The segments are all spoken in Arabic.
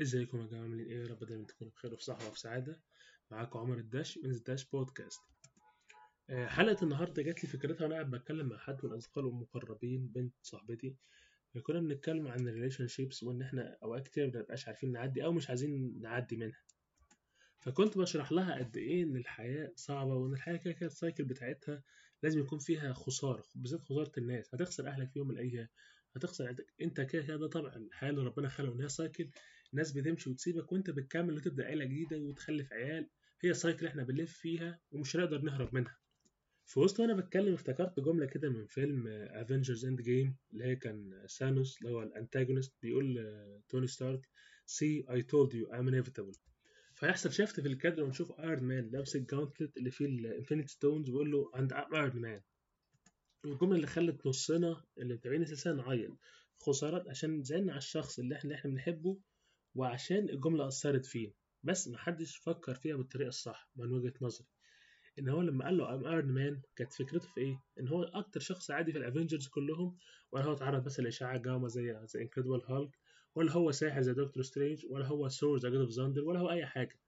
ازيكم يا جماعة؟ عاملين إيه؟ يا رب دايما تكونوا بخير وفي صحة وفي سعادة. معاكم عمر الداش من الداش بودكاست. آه، حلقة النهارده جات لي فكرتها وأنا قاعد بتكلم مع حد من اصدقائي المقربين بنت صاحبتي. كنا بنتكلم عن ال relationships وإن إحنا أوقات كتير مبنبقاش عارفين نعدي أو مش عايزين نعدي منها. فكنت بشرح لها قد إيه إن الحياة صعبة وإن الحياة كده كده ال cycle بتاعتها لازم يكون فيها خسارة بالذات خسارة الناس. هتخسر أهلك في يوم من الأيام هتخسر. عيلتك. انت كده كده ده طبعا الحياة اللي ربنا خلقه إن هي cycle الناس بتمشي وتسيبك وانت بتكمل وتبدأ عيلة جديدة وتخلف عيال. هي cycle إحنا بنلف فيها ومش هنقدر نهرب منها. في وسط وأنا بتكلم افتكرت جملة كده من فيلم Avengers Endgame اللي هي كان Thanos اللي هو ال antagonist بيقول لتوني ستارك see I told you I'm inevitable فيحصل شفت في الكادر ونشوف Iron Man لابس ال gauntlet اللي فيه ال Infinity Stones ويقول له and I'm Iron Man الجملة اللي خلت نصنا اللي متابعين السلسله نعيط خسارات عشان زعلنا على الشخص اللي إحنا اللي إحنا بنحبه وعشان الجملة أثرت فيه. بس محدش فكر فيها بالطريقة الصح من وجهة نظري. إن هو لما قال له I'm Iron Man كانت فكرته في إيه؟ إن هو أكتر شخص عادي في ال Avengers كلهم ولا هو اتعرض بس لإشعاع جاما زي زي Incredible Hulk ولا هو ساحر زي Doctor Strange ولا هو ثور زي God of Thunder ولا هو أي حاجة.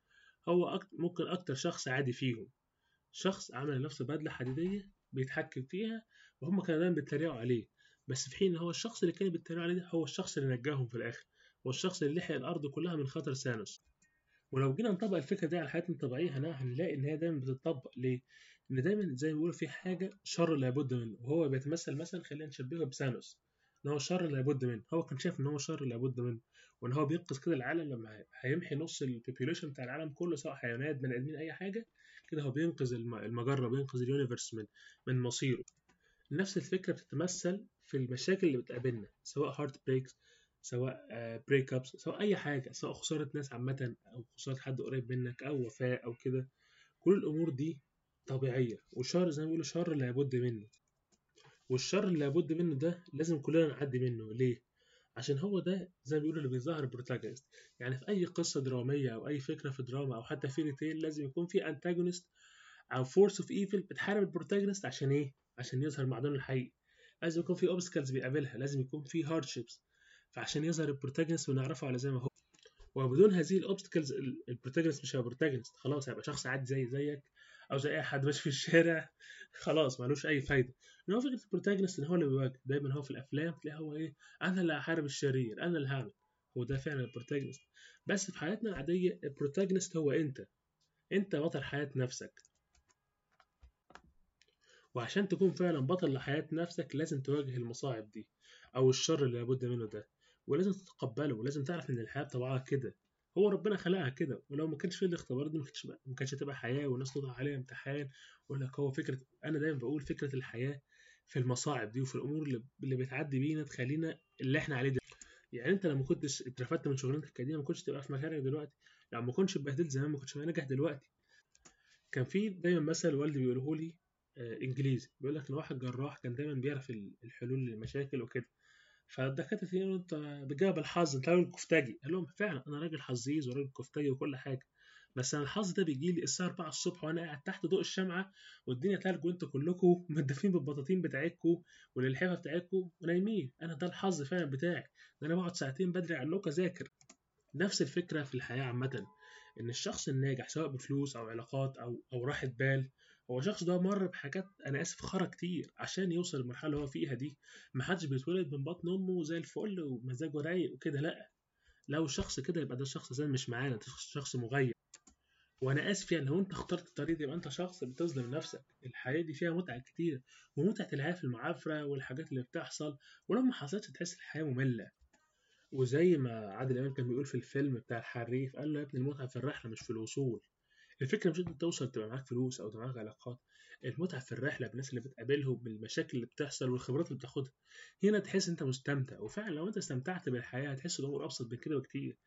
هو أكتر ممكن أكتر شخص عادي فيهم. شخص عمل لنفسه بدلة حديدية بيتحكم فيها وهم كانوا دايما بيتريقوا عليه. بس في حين إن هو الشخص اللي كانوا بيتريقوا عليه هو الشخص اللي نجاهم في الآخر. والشخص اللي لحق الأرض كلها من خطر سانوس ولو جينا نطبق الفكرة دي على حياتنا الطبيعية هنلاقي إن هي دايما بتطبق ليه؟ إن دايما زي ما بيقولوا في حاجة شر لابد منه. وهو بيتمثل مثلا خلينا نشبهه بسانوس إن هو شر لابد منه. هو كان شايف إن هو شر لابد منه. وإن هو بينقذ كده العالم لما هيمحي نص البوبيوليشن بتاع العالم كله سواء حيوانات بني آدمين أي حاجة كده هو بينقذ الم- المجرة بينقذ ال universe من من مصيره. نفس الفكرة بتتمثل في المشاكل اللي بتقابلنا سواء heartbreaks سواء breakups سواء أي حاجة سواء خسارة ناس عامة أو خسارة حد قريب منك أو وفاة أو كده. كل الأمور دي طبيعية والشر زي ما بيقولوا شر لابد منه. والشر اللي لابد منه ده لازم كلنا نعدي منه. ليه؟ عشان هو ده زي ما بيقولوا اللي بيظهر ال protagonist يعني في أي قصة درامية أو أي فكرة في دراما أو حتى في retail لازم يكون في antagonist أو force of evil بتحارب ال protagonist عشان إيه؟ عشان يظهر معدنه الحقيقي. لازم يكون في obstacles بيقابلها لازم يكون في hardships فعشان يظهر ال protagonist ونعرفه على زي ما هو. وبدون هذه ال obstacles ال protagonist مش هيبقى protagonist خلاص هيبقى شخص عادي زي زيك أو زي أي حد ماشي في الشارع. خلاص ملوش أي فايدة. إن هو فكرة ال protagonist إن هو اللي بيواجه. دايما هو في الأفلام تلاقي هو إيه؟ أنا اللي هحارب الشرير أنا اللي هعمل. هو ده فعلا ال protagonist بس في حياتنا العادية ال protagonist هو أنت. أنت بطل حياة نفسك. وعشان تكون فعلا بطل لحياة نفسك لازم تواجه المصاعب دي أو الشر اللي لابد منه ده ولازم تتقبله ولازم تعرف إن الحياة بطبعها كده. هو ربنا خلقها كده ولو ما كانش فيه الاختبارات دي ما كانتش ما هتبقى حياة والناس تضع عليها امتحان ويقول لك هو فكرة أنا دايما بقول فكرة الحياة في المصاعب دي وفي الأمور اللي, بتعدي بينا تخلينا اللي إحنا عليه ده يعني أنت لما كنتش اترفدت من شغلانتك القديمة ما كنتش تبقى في مكانك دلوقتي. لو ما كنتش اتبهدلت زمان ما كنتش ناجح دلوقتي. كان في دايما مثل والدي بيقوله لي إنجليزي. بيقول لك ان واحد جراح كان دايما بيعرف ال- الحلول للمشاكل وكده. فالدكاترة يقولوا أنت بتجاوب الحظ أنت راجل كفتاجي. قال لهم فعلا أنا راجل حظيظ وراجل كفتاجي وكل حاجة. بس أنا الحظ ده بيجي لي الساعة 4 الصبح وأنا قاعد تحت ضوء الشمعة والدنيا تلج وأنتوا كلكم مدفين بالبطاطين بتاعتكم واللحافه بتاعتكم ونايمين. أنا ده الحظ فعلا بتاعي. ده أنا بقعد ساعتين بدري عنكم أذاكر. نفس الفكرة في الحياة عامة إن الشخص الناجح سواء بفلوس أو علاقات أو أو راحة بال هو الشخص ده مر بحاجات أنا آسف خرا كتير عشان يوصل للمرحلة اللي هو فيها دي. محدش بيتولد من بطن أمه زي الفل ومزاجه رايق وكده لأ. لو الشخص كده يبقى ده الشخص زي مش معانا ده شخص مغير. وأنا آسف يعني لو أنت اخترت الطريق ده يبقى أنت شخص بتظلم نفسك. الحياة دي فيها متعة كتير ومتعة الحياة في المعافرة والحاجات اللي بتحصل. ولو ما حصلتش تحس الحياة مملة. وزي ما عادل إمام كان بيقول في الفيلم بتاع الحريف قال له يا ابني المتعة في الرحلة مش في الوصول. الفكرة مش إنت توصل تبقى معاك فلوس أو تبقى معاك علاقات. المتعة في الرحلة بالناس اللي بتقابلهم بالمشاكل اللي بتحصل والخبرات اللي بتاخدها. هنا تحس إنت مستمتع وفعلا لو أنت استمتعت بالحياة هتحس الأمور أبسط من كده بكتير.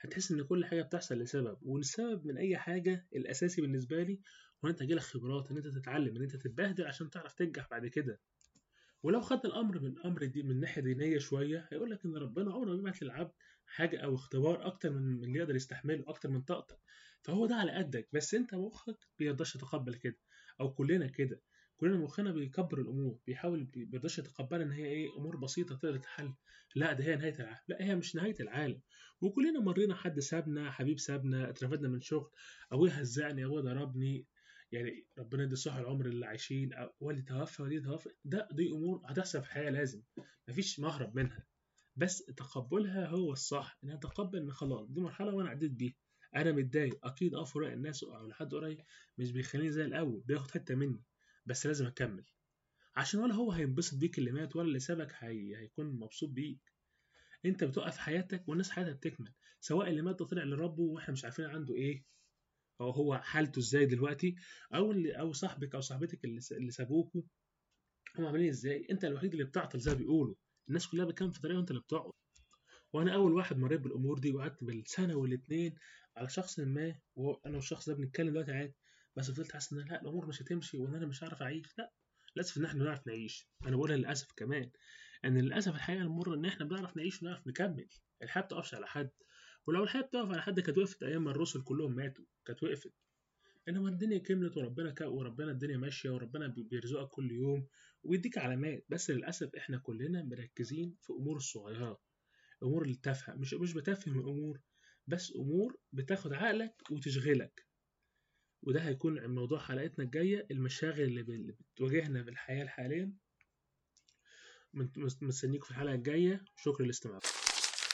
هتحس إن كل حاجة بتحصل لسبب والسبب من أي حاجة الأساسي بالنسبة لي هو إن أنت جالك خبرات إن أنت تتعلم إن أنت تتبهدل عشان تعرف تنجح بعد كده. ولو خدنا الأمر من أمر دي من ناحية دينية شوية هيقول لك إن ربنا عمره ما بيبعت للعبد حاجة أو اختبار أكتر من اللي يقدر يستحمله أكتر من طاقتك فهو ده على قدك. بس أنت مخك بيرضاش يتقبل كده أو كلنا كده. كلنا مخنا بيكبر الأمور بيحاول بيرضاش يتقبل إن هي إيه أمور بسيطة تقدر تتحل. لا ده هي نهاية العالم. لا هي مش نهاية العالم. وكلنا مرينا حد سابنا حبيب سابنا اترفدنا من شغل أبويا هزقني أبويا ضربني يعني ربنا يدي صحة العمر اللي عايشين واللي توفى واللي توفى ده دي أمور هتحصل في الحياة لازم. مفيش مهرب منها. بس تقبلها هو الصح إن أتقبل إن خلاص دي مرحلة وأنا عديت بيها. أنا متضايق. أكيد آه فراق الناس أو لحد قريب مش بيخليني زي الأول بياخد حتة مني. بس لازم أكمل. عشان ولا هو هينبسط بيك اللي مات ولا اللي سابك هي... هيكون مبسوط بيك. أنت بتوقف حياتك والناس حياتها بتكمل. سواء اللي مات ده طلع لربه وإحنا مش عارفين عنده إيه. أو هو حالته إزاي دلوقتي أو اللي أو صاحبك أو صاحبتك اللي سابوكوا هم عاملين إزاي؟ أنت الوحيد اللي بتعطل زي ما بيقولوا. الناس كلها بتكمل في طريقها وأنت اللي بتقعد. وأنا أول واحد مريت بالأمور دي وقعدت بالسنة والاثنين على شخص ما وأنا والشخص ده بنتكلم دلوقتي عادي. بس فضلت حاسس إن لأ الأمور مش هتمشي وإن أنا مش هعرف أعيش. لأ للأسف إن إحنا بنعرف نعيش. أنا بقولها للأسف كمان. إن للأسف الحقيقة المرة إن إحنا بنعرف نعيش ونعرف نكمل. الحياة بتقفش على حد. ولو الحياة بتقف على حد كانت وقفت أيام ما الرسل كلهم ماتوا كانت وقفت. إنما الدنيا كملت وربنا وربنا الدنيا ماشية وربنا بيرزقك كل يوم ويديك علامات. بس للأسف إحنا كلنا مركزين في أمور الصغيره أمور التافهة. مش مش بتفهم الأمور بس أمور بتاخد عقلك وتشغلك. وده هيكون موضوع حلقتنا الجاية. المشاغل اللي بتواجهنا في الحياة حاليا. مستنيكم في الحلقة الجاية. شكرا لاستماعكم.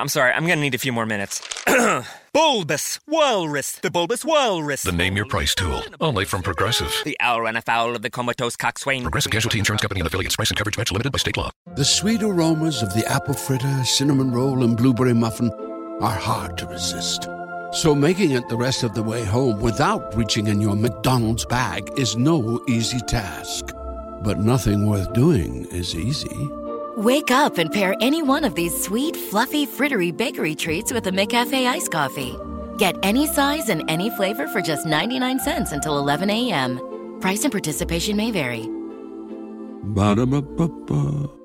I'm sorry, I'm gonna need a few more minutes. bulbous Walrus, the Bulbous Walrus. The Name Your Price tool, only from Progressive. The owl ran afoul of the comatose coxswain. Progressive Casualty Insurance Company and affiliates. Price and coverage match limited by state law. The sweet aromas of the apple fritter, cinnamon roll, and blueberry muffin are hard to resist. So making it the rest of the way home without reaching in your McDonald's bag is no easy task. But nothing worth doing is easy. Wake up and pair any one of these sweet, fluffy, frittery bakery treats with a McCafe iced coffee. Get any size and any flavor for just 99 cents until 11 a.m. Price and participation may vary. Ba-da-ba-ba-ba.